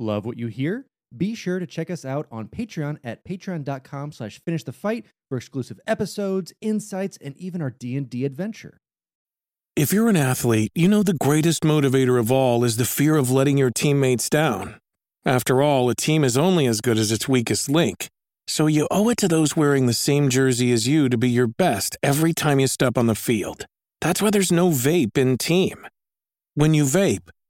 Love what you hear? Be sure to check us out on Patreon at patreon.com slash finish the fight for exclusive episodes, insights, and even our D&D adventure. If you're an athlete, you know the greatest motivator of all is the fear of letting your teammates down. After all, a team is only as good as its weakest link. So you owe it to those wearing the same jersey as you to be your best every time you step on the field. That's why there's no vape in team. When you vape,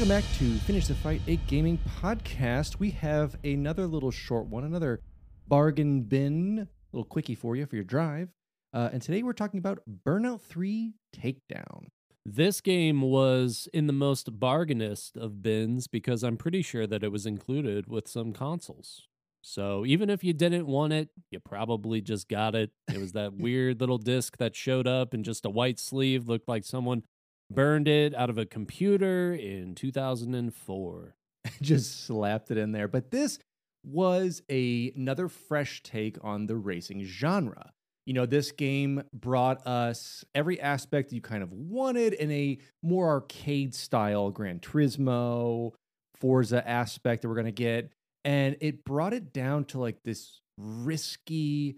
Welcome back to Finish the Fight, a gaming podcast. We have another little short one, another bargain bin, little quickie for you for your drive. Uh, and today we're talking about Burnout 3 Takedown. This game was in the most bargainist of bins because I'm pretty sure that it was included with some consoles. So even if you didn't want it, you probably just got it. It was that weird little disc that showed up in just a white sleeve, looked like someone burned it out of a computer in 2004. Just slapped it in there. But this was a, another fresh take on the racing genre. You know, this game brought us every aspect you kind of wanted in a more arcade style Gran Turismo, Forza aspect that we're going to get. And it brought it down to like this risky,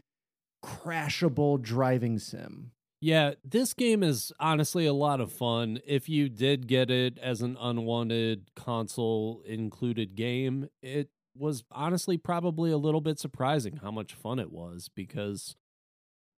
crashable driving sim. Yeah, this game is honestly a lot of fun. If you did get it as an unwanted console included game, it was honestly probably a little bit surprising how much fun it was because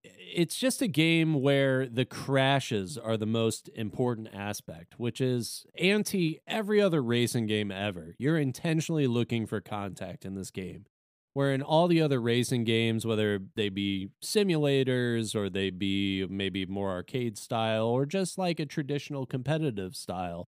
it's just a game where the crashes are the most important aspect, which is anti every other racing game ever. You're intentionally looking for contact in this game. Where in all the other racing games, whether they be simulators or they be maybe more arcade style or just like a traditional competitive style,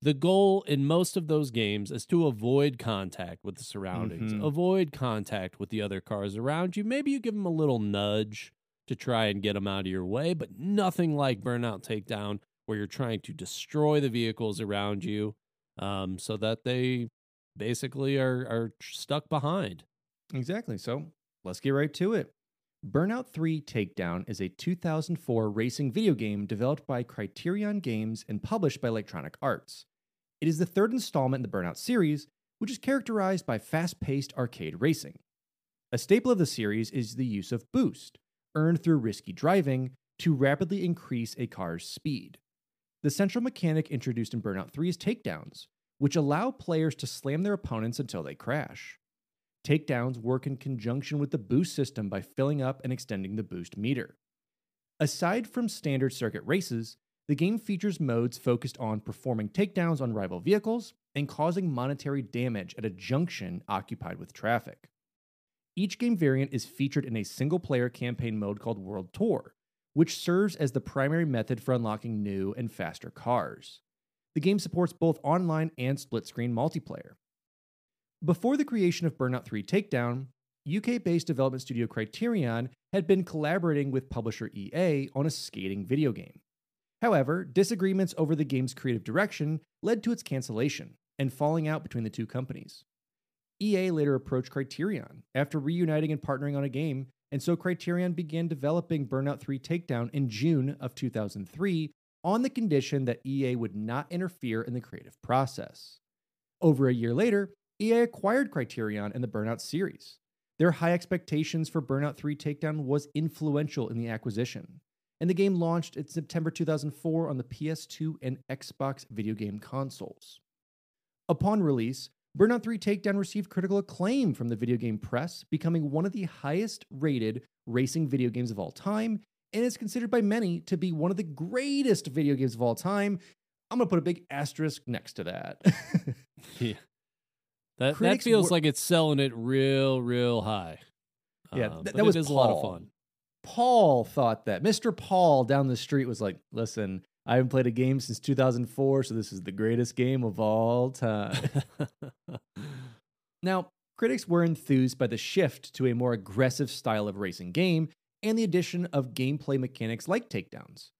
the goal in most of those games is to avoid contact with the surroundings, Mhm. avoid contact with the other cars around you. Maybe you give them a little nudge to try and get them out of your way, but nothing like Burnout Takedown, where you're trying to destroy the vehicles around you um, so that they basically are, are stuck behind. Exactly. So let's get right to it. Burnout 3 Takedown is a 2004 racing video game developed by Criterion Games and published by Electronic Arts. It is the third installment in the Burnout series, which is characterized by fast paced arcade racing. A staple of the series is the use of boost, earned through risky driving, to rapidly increase a car's speed. The central mechanic introduced in Burnout 3 is takedowns, which allow players to slam their opponents until they crash. Takedowns work in conjunction with the boost system by filling up and extending the boost meter. Aside from standard circuit races, the game features modes focused on performing takedowns on rival vehicles and causing monetary damage at a junction occupied with traffic. Each game variant is featured in a single player campaign mode called World Tour, which serves as the primary method for unlocking new and faster cars. The game supports both online and split screen multiplayer. Before the creation of Burnout 3 Takedown, UK based development studio Criterion had been collaborating with publisher EA on a skating video game. However, disagreements over the game's creative direction led to its cancellation and falling out between the two companies. EA later approached Criterion after reuniting and partnering on a game, and so Criterion began developing Burnout 3 Takedown in June of 2003 on the condition that EA would not interfere in the creative process. Over a year later, EA acquired Criterion and the Burnout series. Their high expectations for Burnout 3 Takedown was influential in the acquisition, and the game launched in September 2004 on the PS2 and Xbox video game consoles. Upon release, Burnout 3 Takedown received critical acclaim from the video game press, becoming one of the highest rated racing video games of all time, and is considered by many to be one of the greatest video games of all time. I'm to put a big asterisk next to that. Yeah. That, that feels were- like it's selling it real, real high. Yeah, Uh, th- that was a lot of fun. Paul thought that. Mr. Paul down the street was like, listen, I haven't played a game since 2004, so this is the greatest game of all time. Now, Critics were enthused by the shift to a more aggressive style of racing game and the addition of gameplay mechanics like takedowns.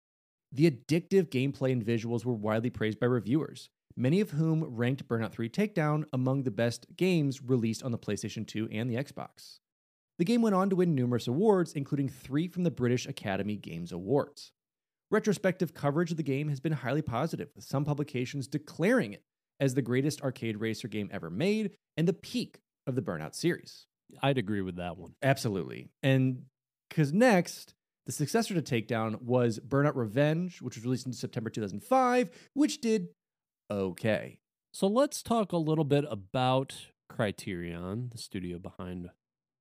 The addictive gameplay and visuals were widely praised by reviewers, many of whom ranked Burnout 3 Takedown among the best games released on the PlayStation 2 and the Xbox. The game went on to win numerous awards, including three from the British Academy Games Awards. Retrospective coverage of the game has been highly positive, with some publications declaring it as the greatest arcade racer game ever made and the peak of the Burnout series. I'd agree with that one. Absolutely. And because next, the successor to Takedown was Burnout Revenge, which was released in September 2005, which did okay. So let's talk a little bit about Criterion, the studio behind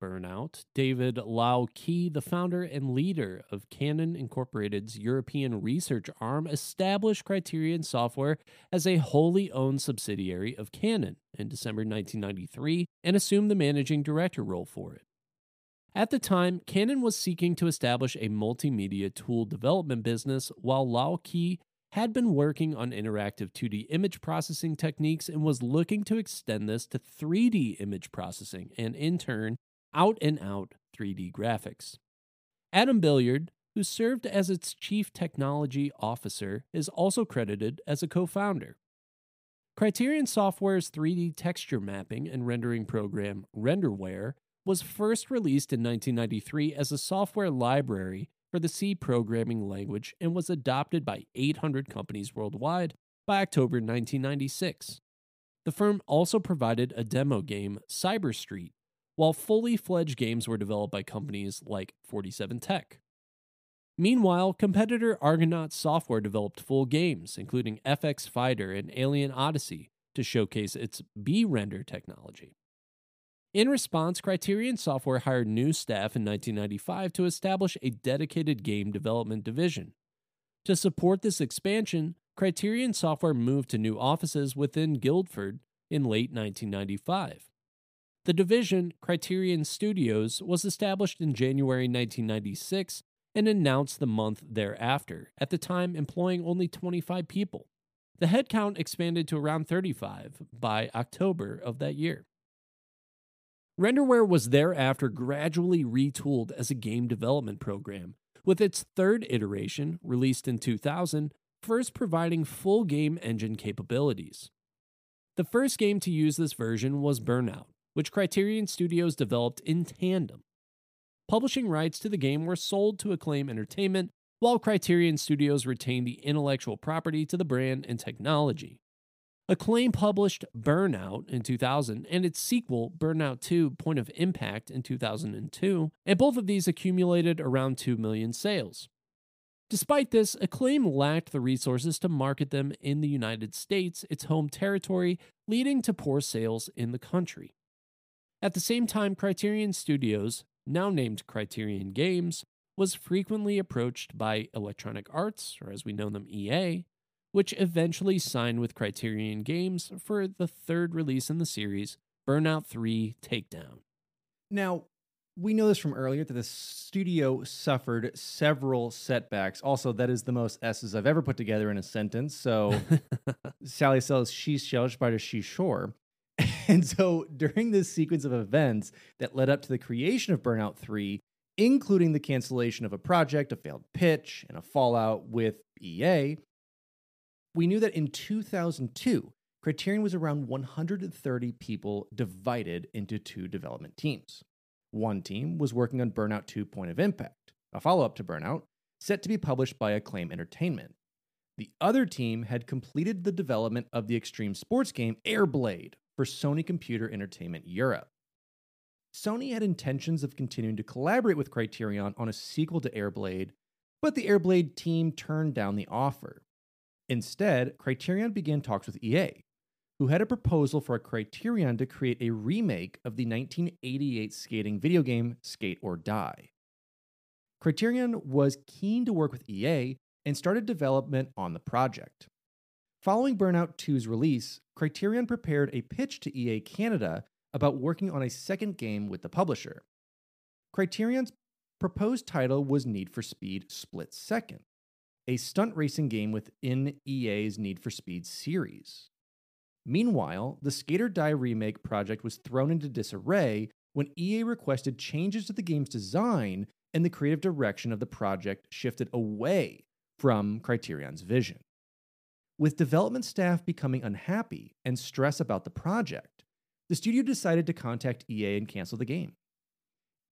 Burnout. David Lau-Kee, the founder and leader of Canon Incorporated's European research arm, established Criterion Software as a wholly owned subsidiary of Canon in December 1993 and assumed the managing director role for it. At the time, Canon was seeking to establish a multimedia tool development business, while Lau-Kee had been working on interactive 2D image processing techniques and was looking to extend this to 3D image processing and, in turn, out and out 3D graphics. Adam Billyard, who served as its chief technology officer, is also credited as a co founder. Criterion Software's 3D texture mapping and rendering program, Renderware, was first released in 1993 as a software library for the C programming language and was adopted by 800 companies worldwide by October 1996. The firm also provided a demo game, Cyber Street, while fully fledged games were developed by companies like 47 Tech. Meanwhile, competitor Argonaut Software developed full games, including FX Fighter and Alien Odyssey, to showcase its BRender technology. In response, Criterion Software hired new staff in 1995 to establish a dedicated game development division. To support this expansion, Criterion Software moved to new offices within Guildford in late 1995. The division, Criterion Studios, was established in January 1996 and announced the month thereafter, at the time employing only 25 people. The headcount expanded to around 35 by October of that year. Renderware was thereafter gradually retooled as a game development program, with its third iteration, released in 2000, first providing full game engine capabilities. The first game to use this version was Burnout, which Criterion Studios developed in tandem. Publishing rights to the game were sold to Acclaim Entertainment, while Criterion Studios retained the intellectual property to the brand and technology. Acclaim published Burnout in 2000 and its sequel, Burnout 2 Point of Impact, in 2002, and both of these accumulated around 2 million sales. Despite this, Acclaim lacked the resources to market them in the United States, its home territory, leading to poor sales in the country. At the same time, Criterion Studios, now named Criterion Games, was frequently approached by Electronic Arts, or as we know them, EA, which eventually signed with Criterion Games for the third release in the series, Burnout 3 Takedown. Now, we know this from earlier that the studio suffered several setbacks. Also, that is the most S's I've ever put together in a sentence. So, Sally says she's shell, spider, she's sure. And so, during this sequence of events that led up to the creation of Burnout 3, including the cancellation of a project, a failed pitch, and a fallout with EA, we knew that in 2002, Criterion was around 130 people divided into two development teams. One team was working on Burnout 2 Point of Impact, a follow up to Burnout, set to be published by Acclaim Entertainment. The other team had completed the development of the extreme sports game Airblade for Sony Computer Entertainment Europe. Sony had intentions of continuing to collaborate with Criterion on a sequel to Airblade, but the Airblade team turned down the offer. Instead, Criterion began talks with EA, who had a proposal for a Criterion to create a remake of the 1988 skating video game Skate or Die. Criterion was keen to work with EA and started development on the project. Following Burnout 2's release, Criterion prepared a pitch to EA Canada about working on a second game with the publisher. Criterion's proposed title was Need for Speed Split Second a stunt racing game within EA's Need for Speed series. Meanwhile, the Skate or Die remake project was thrown into disarray when EA requested changes to the game's design and the creative direction of the project shifted away from Criterion's vision. With development staff becoming unhappy and stress about the project, the studio decided to contact EA and cancel the game.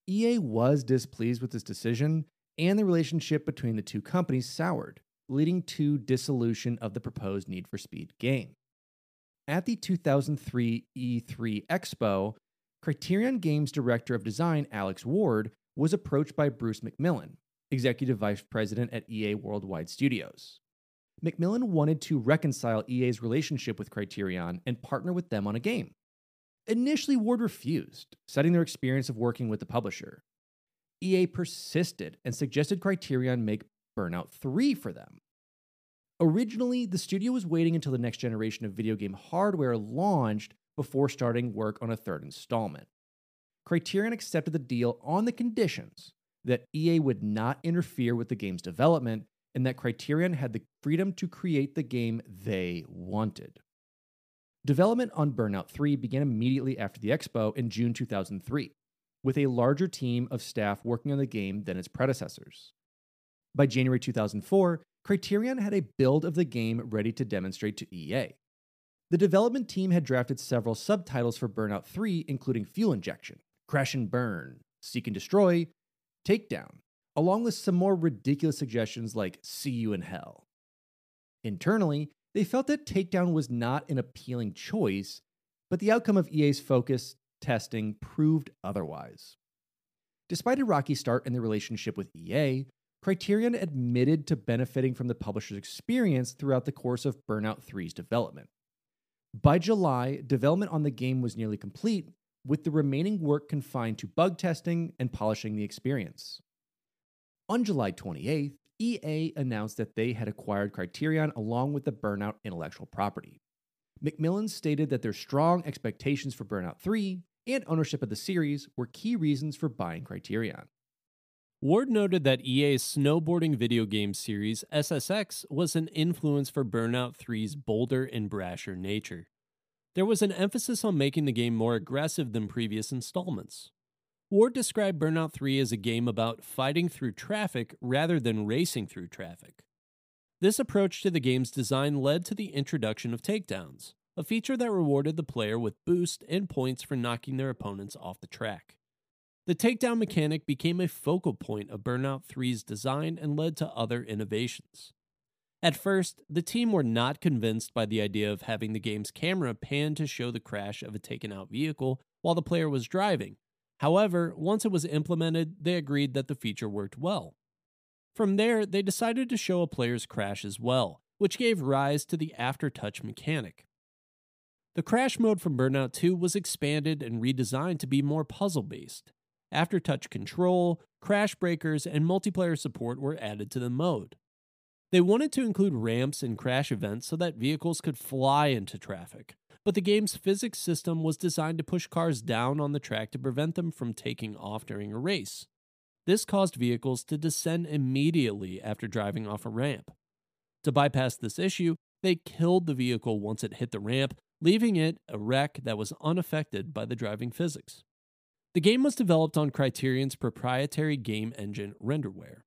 EA was displeased with this decision, and the relationship between the two companies soured, leading to dissolution of the proposed Need for Speed game. At the 2003 E3 Expo, Criterion Games Director of Design Alex Ward was approached by Bruce McMillan, Executive Vice President at EA Worldwide Studios. McMillan wanted to reconcile EA's relationship with Criterion and partner with them on a game. Initially, Ward refused, citing their experience of working with the publisher. EA persisted and suggested Criterion make Burnout 3 for them. Originally, the studio was waiting until the next generation of video game hardware launched before starting work on a third installment. Criterion accepted the deal on the conditions that EA would not interfere with the game's development and that Criterion had the freedom to create the game they wanted. Development on Burnout 3 began immediately after the expo in June 2003, with a larger team of staff working on the game than its predecessors. By January 2004, Criterion had a build of the game ready to demonstrate to EA. The development team had drafted several subtitles for Burnout 3, including Fuel Injection, Crash and Burn, Seek and Destroy, Takedown, along with some more ridiculous suggestions like See You in Hell. Internally, they felt that Takedown was not an appealing choice, but the outcome of EA's focus testing proved otherwise. Despite a rocky start in the relationship with EA, Criterion admitted to benefiting from the publisher's experience throughout the course of Burnout 3's development. By July, development on the game was nearly complete, with the remaining work confined to bug testing and polishing the experience. On July 28th, EA announced that they had acquired Criterion along with the Burnout intellectual property. McMillan stated that their strong expectations for Burnout 3 and ownership of the series were key reasons for buying Criterion. Ward noted that EA's snowboarding video game series SSX was an influence for Burnout 3's bolder and brasher nature. There was an emphasis on making the game more aggressive than previous installments. Ward described Burnout 3 as a game about fighting through traffic rather than racing through traffic. This approach to the game's design led to the introduction of takedowns, a feature that rewarded the player with boost and points for knocking their opponents off the track. The takedown mechanic became a focal point of Burnout 3's design and led to other innovations. At first, the team were not convinced by the idea of having the game's camera pan to show the crash of a taken out vehicle while the player was driving. However, once it was implemented, they agreed that the feature worked well. From there, they decided to show a player's crash as well, which gave rise to the aftertouch mechanic. The crash mode from Burnout 2 was expanded and redesigned to be more puzzle based. Aftertouch control, crash breakers, and multiplayer support were added to the mode. They wanted to include ramps and crash events so that vehicles could fly into traffic, but the game's physics system was designed to push cars down on the track to prevent them from taking off during a race. This caused vehicles to descend immediately after driving off a ramp. To bypass this issue, they killed the vehicle once it hit the ramp, leaving it a wreck that was unaffected by the driving physics. The game was developed on Criterion's proprietary game engine Renderware.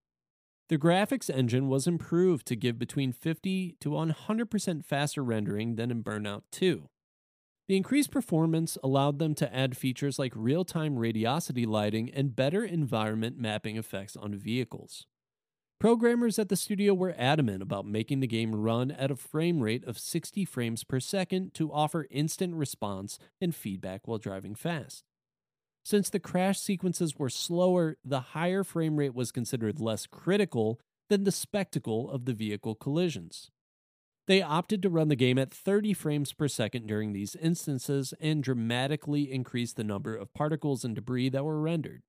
The graphics engine was improved to give between 50 to 100% faster rendering than in Burnout 2. The increased performance allowed them to add features like real time radiosity lighting and better environment mapping effects on vehicles. Programmers at the studio were adamant about making the game run at a frame rate of 60 frames per second to offer instant response and feedback while driving fast. Since the crash sequences were slower, the higher frame rate was considered less critical than the spectacle of the vehicle collisions. They opted to run the game at 30 frames per second during these instances and dramatically increased the number of particles and debris that were rendered.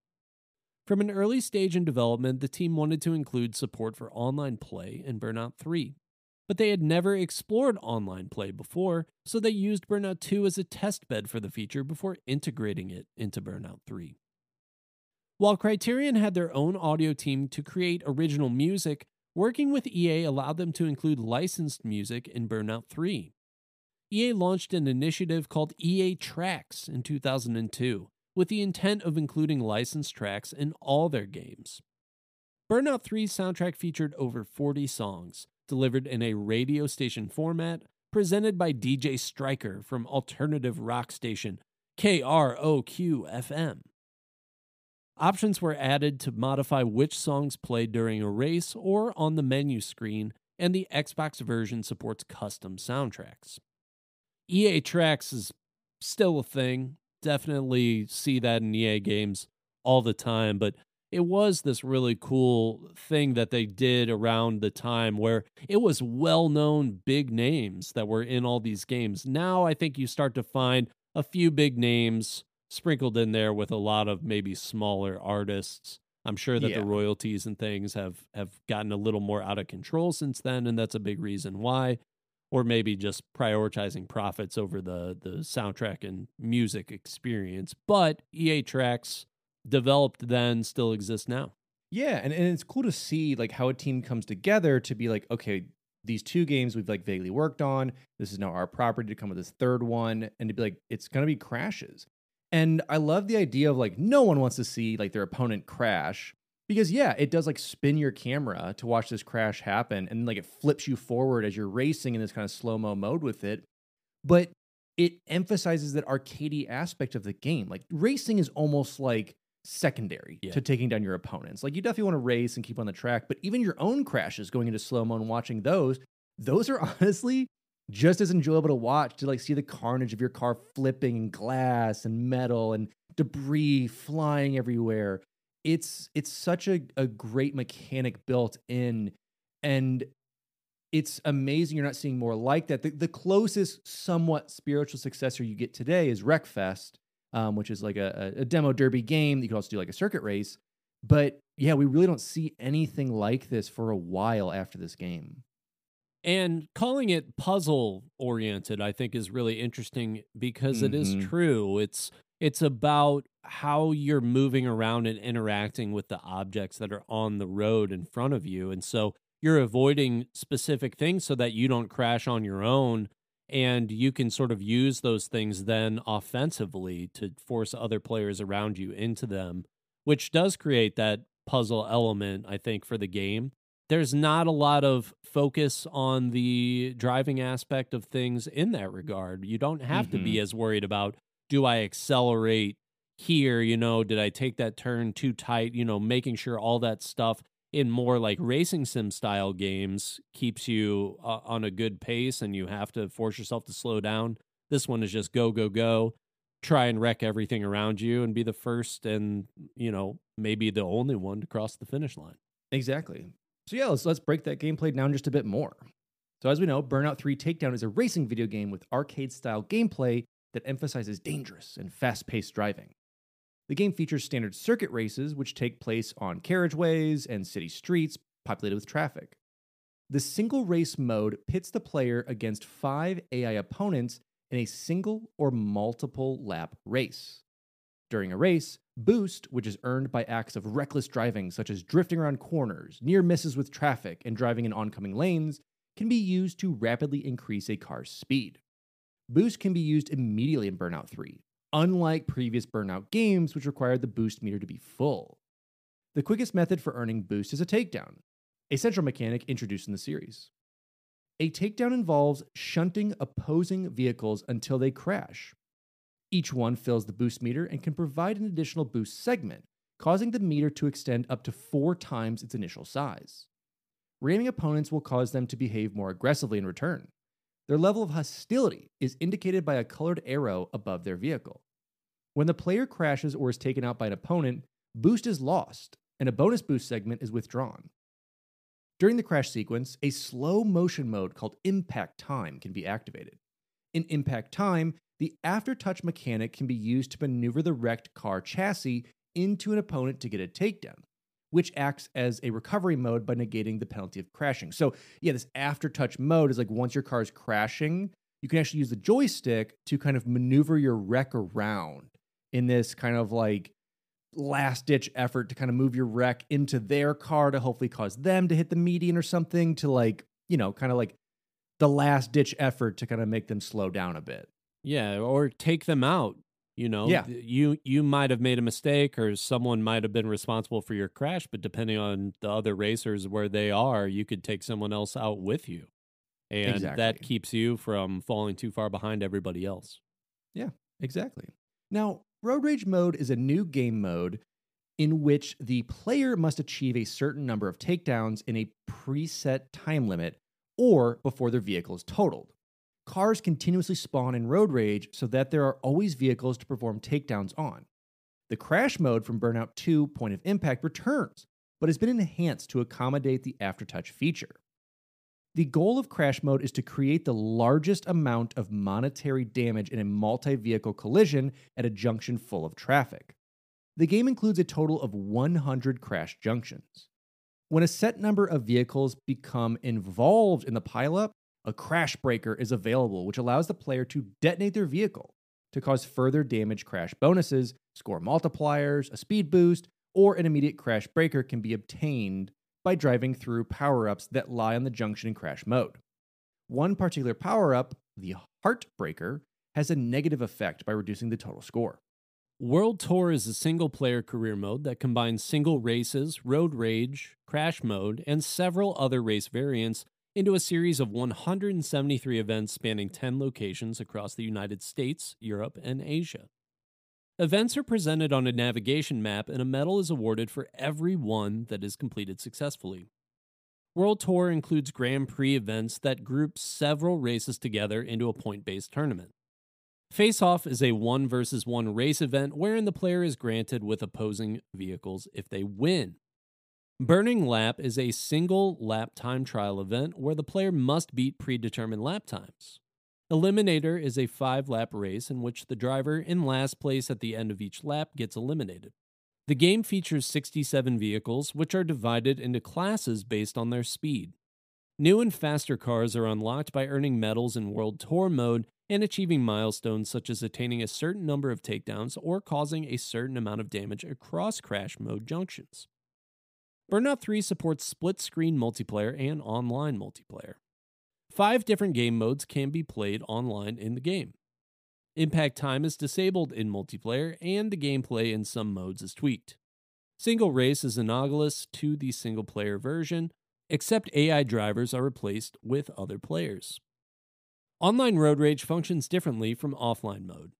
From an early stage in development, the team wanted to include support for online play in Burnout 3 but they had never explored online play before, so they used Burnout 2 as a test bed for the feature before integrating it into Burnout 3. While Criterion had their own audio team to create original music, working with EA allowed them to include licensed music in Burnout 3. EA launched an initiative called EA Tracks in 2002 with the intent of including licensed tracks in all their games. Burnout 3's soundtrack featured over 40 songs, delivered in a radio station format, presented by DJ Stryker from alternative rock station KROQ FM. Options were added to modify which songs played during a race or on the menu screen, and the Xbox version supports custom soundtracks. EA Tracks is still a thing. Definitely see that in EA games all the time, but it was this really cool thing that they did around the time where it was well known big names that were in all these games. Now I think you start to find a few big names sprinkled in there with a lot of maybe smaller artists. I'm sure that Yeah. the royalties and things have have gotten a little more out of control since then, and that's a big reason why or maybe just prioritizing profits over the the soundtrack and music experience. But EA tracks developed then still exist now. Yeah, and, and it's cool to see like how a team comes together to be like, okay, these two games we've like vaguely worked on. This is now our property to come with this third one, and to be like, it's gonna be crashes. And I love the idea of like no one wants to see like their opponent crash because yeah, it does like spin your camera to watch this crash happen, and like it flips you forward as you're racing in this kind of slow mo mode with it. But it emphasizes that arcadey aspect of the game. Like racing is almost like secondary Yeah. to taking down your opponents. Like you definitely want to race and keep on the track, but even your own crashes going into slow mo and watching those, those are honestly just as enjoyable to watch to like see the carnage of your car flipping and glass and metal and debris flying everywhere. It's it's such a, a great mechanic built in and it's amazing you're not seeing more like that. The, the closest somewhat spiritual successor you get today is Wreckfest, um, which is like a, a, demo derby game that you can also do like a circuit race. But yeah, we really don't see anything like this for a while after this game. And calling it puzzle oriented, I think, is really interesting because it is Mhm. true. It's it's about how you're moving around and interacting with the objects that are on the road in front of you. And so you're avoiding specific things so that you don't crash on your own. And you can sort of use those things then offensively to force other players around you into them, which does create that puzzle element, I think, for the game there's not a lot of focus on the driving aspect of things in that regard. You don't have to be mm-hmm. as worried about do I accelerate here, you know, did I take that turn too tight, you know, making sure all that stuff in more like racing sim style games keeps you uh, on a good pace and you have to force yourself to slow down. This one is just go go go, try and wreck everything around you and be the first and, you know, maybe the only one to cross the finish line. Exactly. So yeah, let's let's break that gameplay down just a bit more. So as we know, Burnout 3 Takedown is a racing video game with arcade-style gameplay that emphasizes dangerous and fast-paced driving. The game features standard circuit races which take place on carriageways and city streets populated with traffic. The single race mode pits the player against 5 AI opponents in a single or multiple lap race. During a race, boost, which is earned by acts of reckless driving such as drifting around corners, near misses with traffic, and driving in oncoming lanes, can be used to rapidly increase a car's speed. Boost can be used immediately in Burnout 3, unlike previous Burnout games which required the boost meter to be full. The quickest method for earning boost is a takedown, a central mechanic introduced in the series. A takedown involves shunting opposing vehicles until they crash. Each one fills the boost meter and can provide an additional boost segment, causing the meter to extend up to four times its initial size. Ramming opponents will cause them to behave more aggressively in return. Their level of hostility is indicated by a colored arrow above their vehicle. When the player crashes or is taken out by an opponent, boost is lost, and a bonus boost segment is withdrawn. During the crash sequence, a slow motion mode called Impact Time can be activated. In Impact Time, the aftertouch mechanic can be used to maneuver the wrecked car chassis into an opponent to get a takedown, which acts as a recovery mode by negating the penalty of crashing. So, yeah, this aftertouch mode is like once your car is crashing, you can actually use the joystick to kind of maneuver your wreck around in this kind of like last ditch effort to kind of move your wreck into their car to hopefully cause them to hit the median or something to like, you know, kind of like the last ditch effort to kind of make them slow down a bit. Yeah, or take them out. You know, Yeah. you you might have made a mistake, or someone might have been responsible for your crash. But depending on the other racers where they are, you could take someone else out with you, and that keeps you from falling too far behind everybody else. Yeah, exactly. Now, Road Rage mode is a new game mode in which the player must achieve a certain number of takedowns in a preset time limit or before their vehicle is totaled. Cars continuously spawn in Road Rage so that there are always vehicles to perform takedowns on. The crash mode from Burnout 2 Point of Impact returns, but has been enhanced to accommodate the aftertouch feature. The goal of Crash Mode is to create the largest amount of monetary damage in a multi vehicle collision at a junction full of traffic. The game includes a total of 100 crash junctions. When a set number of vehicles become involved in the pileup, a crash breaker is available, which allows the player to detonate their vehicle to cause further damage crash bonuses, score multipliers, a speed boost, or an immediate crash breaker can be obtained by driving through power ups that lie on the junction in crash mode. One particular power up, the Heartbreaker, has a negative effect by reducing the total score. World Tour is a single player career mode that combines single races, road rage, crash mode, and several other race variants into a series of 173 events spanning 10 locations across the United States, Europe, and Asia. Events are presented on a navigation map, and a medal is awarded for every one that is completed successfully. World Tour includes Grand Prix events that group several races together into a point based tournament. Face Off is a one versus one race event wherein the player is granted with opposing vehicles if they win. Burning Lap is a single lap time trial event where the player must beat predetermined lap times. Eliminator is a five lap race in which the driver in last place at the end of each lap gets eliminated. The game features 67 vehicles, which are divided into classes based on their speed. New and faster cars are unlocked by earning medals in World Tour mode and achieving milestones such as attaining a certain number of takedowns or causing a certain amount of damage across crash mode junctions. Burnout 3 supports split screen multiplayer and online multiplayer. Five different game modes can be played online in the game. Impact time is disabled in multiplayer, and the gameplay in some modes is tweaked. Single race is analogous to the single player version, except AI drivers are replaced with other players. Online Road Rage functions differently from offline mode.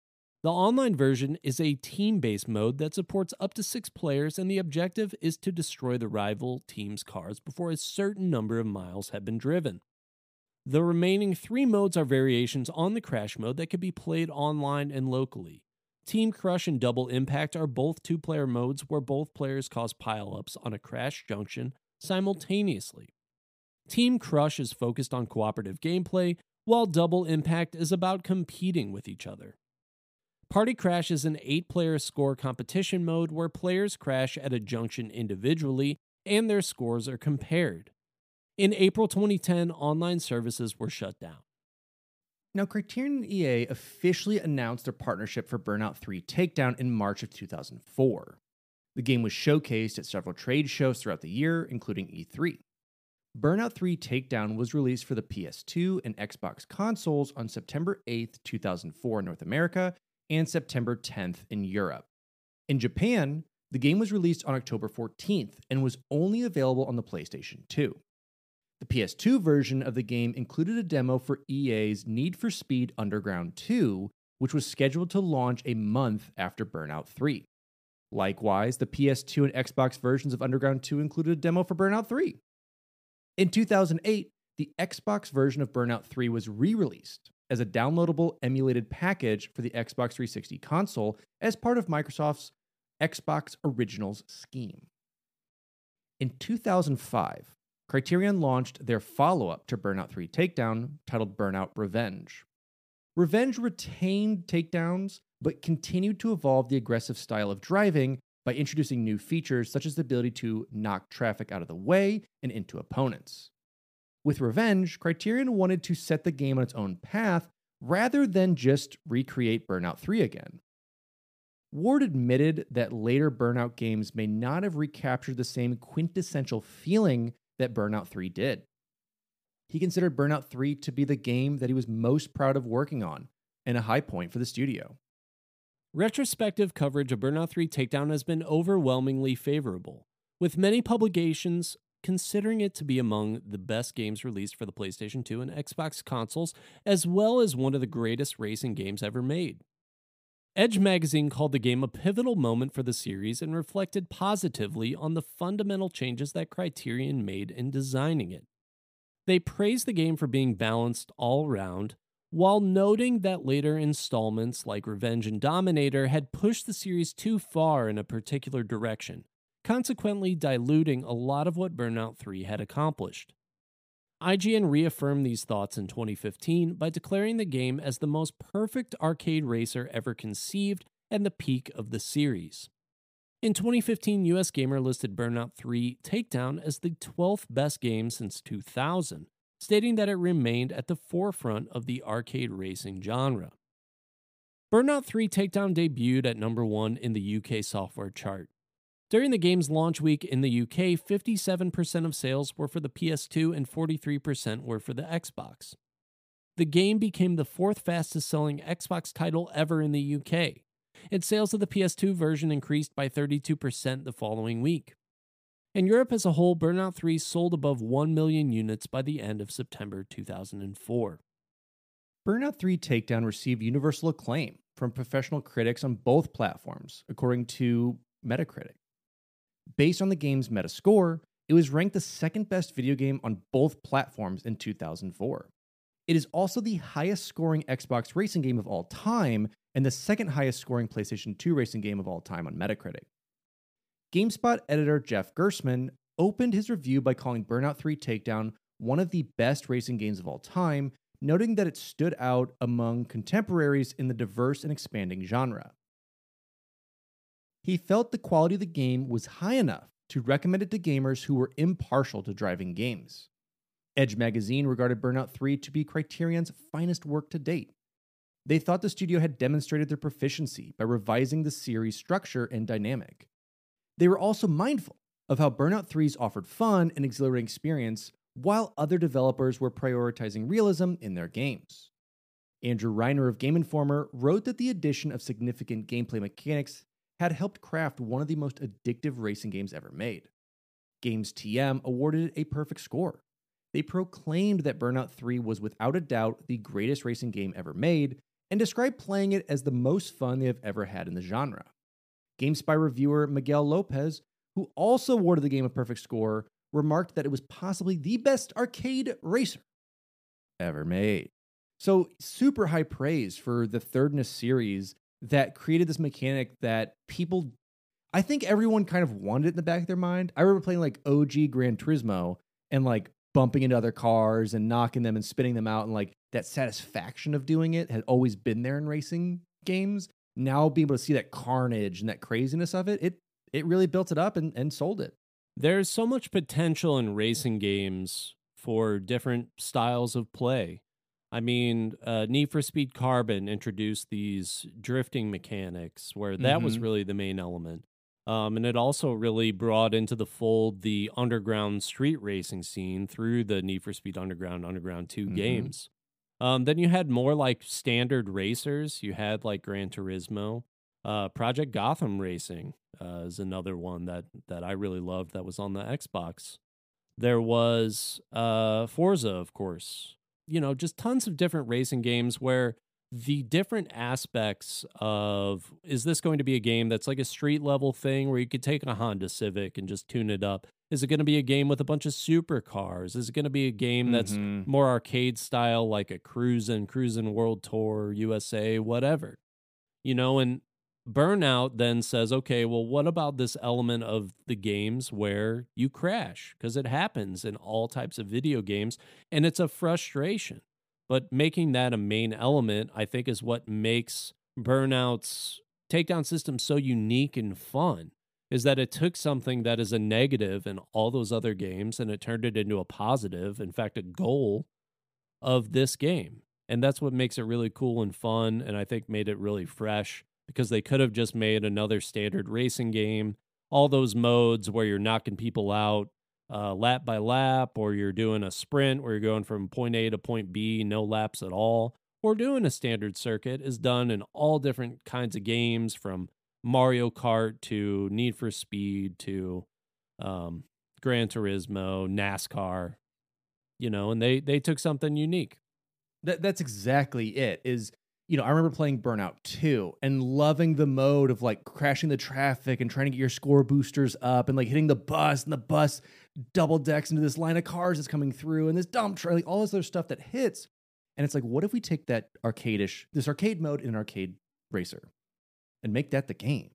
The online version is a team based mode that supports up to six players, and the objective is to destroy the rival team's cars before a certain number of miles have been driven. The remaining three modes are variations on the crash mode that can be played online and locally. Team Crush and Double Impact are both two player modes where both players cause pileups on a crash junction simultaneously. Team Crush is focused on cooperative gameplay, while Double Impact is about competing with each other. Party Crash is an eight player score competition mode where players crash at a junction individually and their scores are compared. In April 2010, online services were shut down. Now, Criterion and EA officially announced their partnership for Burnout 3 Takedown in March of 2004. The game was showcased at several trade shows throughout the year, including E3. Burnout 3 Takedown was released for the PS2 and Xbox consoles on September 8, 2004 in North America and September 10th in Europe. In Japan, the game was released on October 14th and was only available on the PlayStation 2. The PS2 version of the game included a demo for EA's Need for Speed Underground 2, which was scheduled to launch a month after Burnout 3. Likewise, the PS2 and Xbox versions of Underground 2 included a demo for Burnout 3. In 2008, the Xbox version of Burnout 3 was re released as a downloadable emulated package for the Xbox 360 console as part of Microsoft's Xbox Originals scheme. In 2005, Criterion launched their follow up to Burnout 3 Takedown titled Burnout Revenge. Revenge retained takedowns, but continued to evolve the aggressive style of driving by introducing new features such as the ability to knock traffic out of the way and into opponents. With Revenge, Criterion wanted to set the game on its own path rather than just recreate Burnout 3 again. Ward admitted that later Burnout games may not have recaptured the same quintessential feeling that Burnout 3 did. he considered Burnout 3 to be the game that he was most proud of working on and a high point for the studio. Retrospective coverage of Burnout 3 Takedown has been overwhelmingly favorable, with many publications considering it to be among the best games released for the PlayStation 2 and Xbox consoles, as well as one of the greatest racing games ever made. Edge magazine called the game a pivotal moment for the series and reflected positively on the fundamental changes that Criterion made in designing it. They praised the game for being balanced all round, while noting that later installments like Revenge and Dominator had pushed the series too far in a particular direction, consequently diluting a lot of what Burnout 3 had accomplished. IGN reaffirmed these thoughts in 2015 by declaring the game as the most perfect arcade racer ever conceived and the peak of the series. In 2015, US Gamer listed Burnout 3 Takedown as the 12th best game since 2000, stating that it remained at the forefront of the arcade racing genre. Burnout 3 Takedown debuted at number 1 in the UK software chart. During the game's launch week in the UK, 57% of sales were for the PS2 and 43% were for the Xbox. The game became the fourth fastest selling Xbox title ever in the UK, and sales of the PS2 version increased by 32% the following week. In Europe as a whole, Burnout 3 sold above 1 million units by the end of September 2004. Burnout 3 Takedown received universal acclaim from professional critics on both platforms, according to Metacritic. Based on the game's Metascore, it was ranked the second best video game on both platforms in 2004. It is also the highest scoring Xbox racing game of all time and the second highest scoring PlayStation 2 racing game of all time on Metacritic. GameSpot editor Jeff Gerstmann opened his review by calling Burnout 3 Takedown one of the best racing games of all time, noting that it stood out among contemporaries in the diverse and expanding genre. He felt the quality of the game was high enough to recommend it to gamers who were impartial to driving games. Edge magazine regarded Burnout 3 to be Criterion's finest work to date. They thought the studio had demonstrated their proficiency by revising the series' structure and dynamic. They were also mindful of how Burnout 3's offered fun and exhilarating experience, while other developers were prioritizing realism in their games. Andrew Reiner of Game Informer wrote that the addition of significant gameplay mechanics had helped craft one of the most addictive racing games ever made. Games TM awarded it a perfect score. They proclaimed that Burnout 3 was without a doubt the greatest racing game ever made and described playing it as the most fun they have ever had in the genre. GameSpy reviewer Miguel Lopez, who also awarded the game a perfect score, remarked that it was possibly the best arcade racer ever made. So, super high praise for the third in a series that created this mechanic that people I think everyone kind of wanted it in the back of their mind. I remember playing like OG Gran Turismo and like bumping into other cars and knocking them and spinning them out and like that satisfaction of doing it had always been there in racing games. Now being able to see that carnage and that craziness of it, it it really built it up and, and sold it. There's so much potential in racing games for different styles of play. I mean, uh, Need for Speed Carbon introduced these drifting mechanics where that mm-hmm. was really the main element. Um, and it also really brought into the fold the underground street racing scene through the Need for Speed Underground, Underground 2 mm-hmm. games. Um, then you had more like standard racers. You had like Gran Turismo. Uh, Project Gotham Racing uh, is another one that, that I really loved that was on the Xbox. There was uh, Forza, of course, you know, just tons of different racing games where the different aspects of is this going to be a game that's like a street level thing where you could take a Honda Civic and just tune it up? Is it going to be a game with a bunch of supercars? Is it going to be a game that's mm-hmm. more arcade style, like a Cruisin', Cruisin' World Tour, USA, whatever? You know, and Burnout then says, okay, well, what about this element of the games where you crash? Because it happens in all types of video games and it's a frustration. But making that a main element, I think, is what makes Burnout's takedown system so unique and fun. Is that it took something that is a negative in all those other games and it turned it into a positive, in fact, a goal of this game. And that's what makes it really cool and fun. And I think made it really fresh because they could have just made another standard racing game. All those modes where you're knocking people out, uh, lap by lap, or you're doing a sprint where you're going from point A to point B, no laps at all, or doing a standard circuit is done in all different kinds of games from Mario Kart to Need for Speed to um, Gran Turismo, NASCAR, you know, and they they took something unique. That that's exactly it. Is you know, I remember playing Burnout 2 and loving the mode of like crashing the traffic and trying to get your score boosters up and like hitting the bus and the bus double decks into this line of cars that's coming through and this dump truck, like all this other stuff that hits. And it's like, what if we take that arcadish, this arcade mode in an arcade racer and make that the game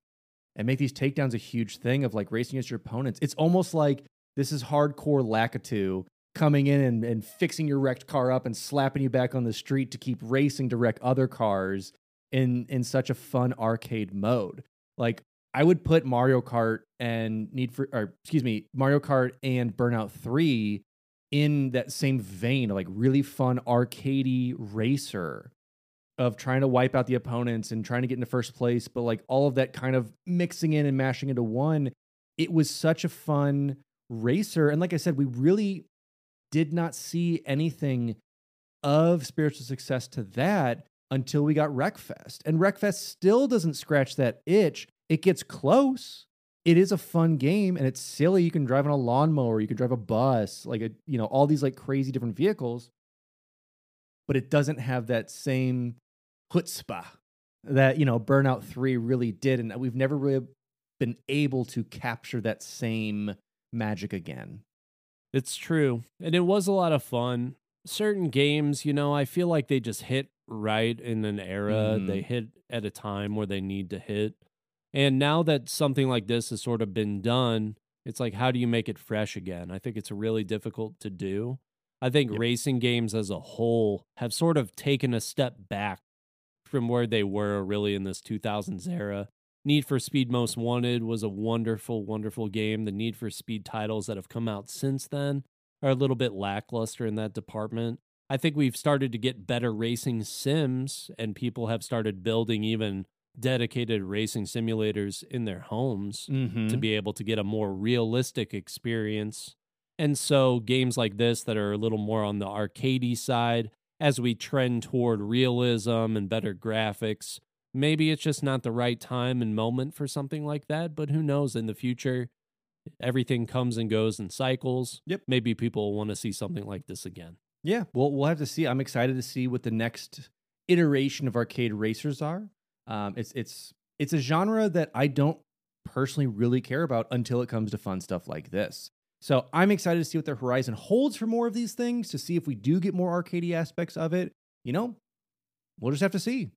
and make these takedowns a huge thing of like racing against your opponents? It's almost like this is hardcore Lakitu coming in and, and fixing your wrecked car up and slapping you back on the street to keep racing to wreck other cars in in such a fun arcade mode. Like I would put Mario Kart and Need for or excuse me, Mario Kart and Burnout 3 in that same vein like really fun arcadey racer of trying to wipe out the opponents and trying to get into first place, but like all of that kind of mixing in and mashing into one. It was such a fun racer. And like I said, we really did not see anything of spiritual success to that until we got Wreckfest. And Wreckfest still doesn't scratch that itch. It gets close. It is a fun game and it's silly. You can drive on a lawnmower, you can drive a bus, like a, you know, all these like crazy different vehicles. But it doesn't have that same chutzpah that, you know, Burnout 3 really did. And we've never really been able to capture that same magic again. It's true. And it was a lot of fun. Certain games, you know, I feel like they just hit right in an era. Mm. They hit at a time where they need to hit. And now that something like this has sort of been done, it's like, how do you make it fresh again? I think it's really difficult to do. I think Yep. racing games as a whole have sort of taken a step back from where they were really in this 2000s era. Need for Speed Most Wanted was a wonderful, wonderful game. The Need for Speed titles that have come out since then are a little bit lackluster in that department. I think we've started to get better racing sims, and people have started building even dedicated racing simulators in their homes Mm-hmm. to be able to get a more realistic experience. And so games like this that are a little more on the arcadey side, as we trend toward realism and better graphics, maybe it's just not the right time and moment for something like that. But who knows? In the future, everything comes and goes in cycles. Yep. Maybe people want to see something like this again. Yeah, well, we'll have to see. I'm excited to see what the next iteration of arcade racers are. Um, it's it's it's a genre that I don't personally really care about until it comes to fun stuff like this. So I'm excited to see what the horizon holds for more of these things. To see if we do get more arcadey aspects of it. You know, we'll just have to see.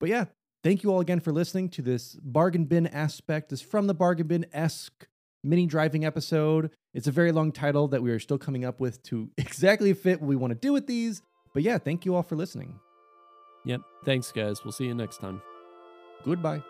But yeah, thank you all again for listening to this bargain bin aspect. This from the bargain bin esque mini driving episode. It's a very long title that we are still coming up with to exactly fit what we want to do with these. But yeah, thank you all for listening. Yep. Thanks, guys. We'll see you next time. Goodbye.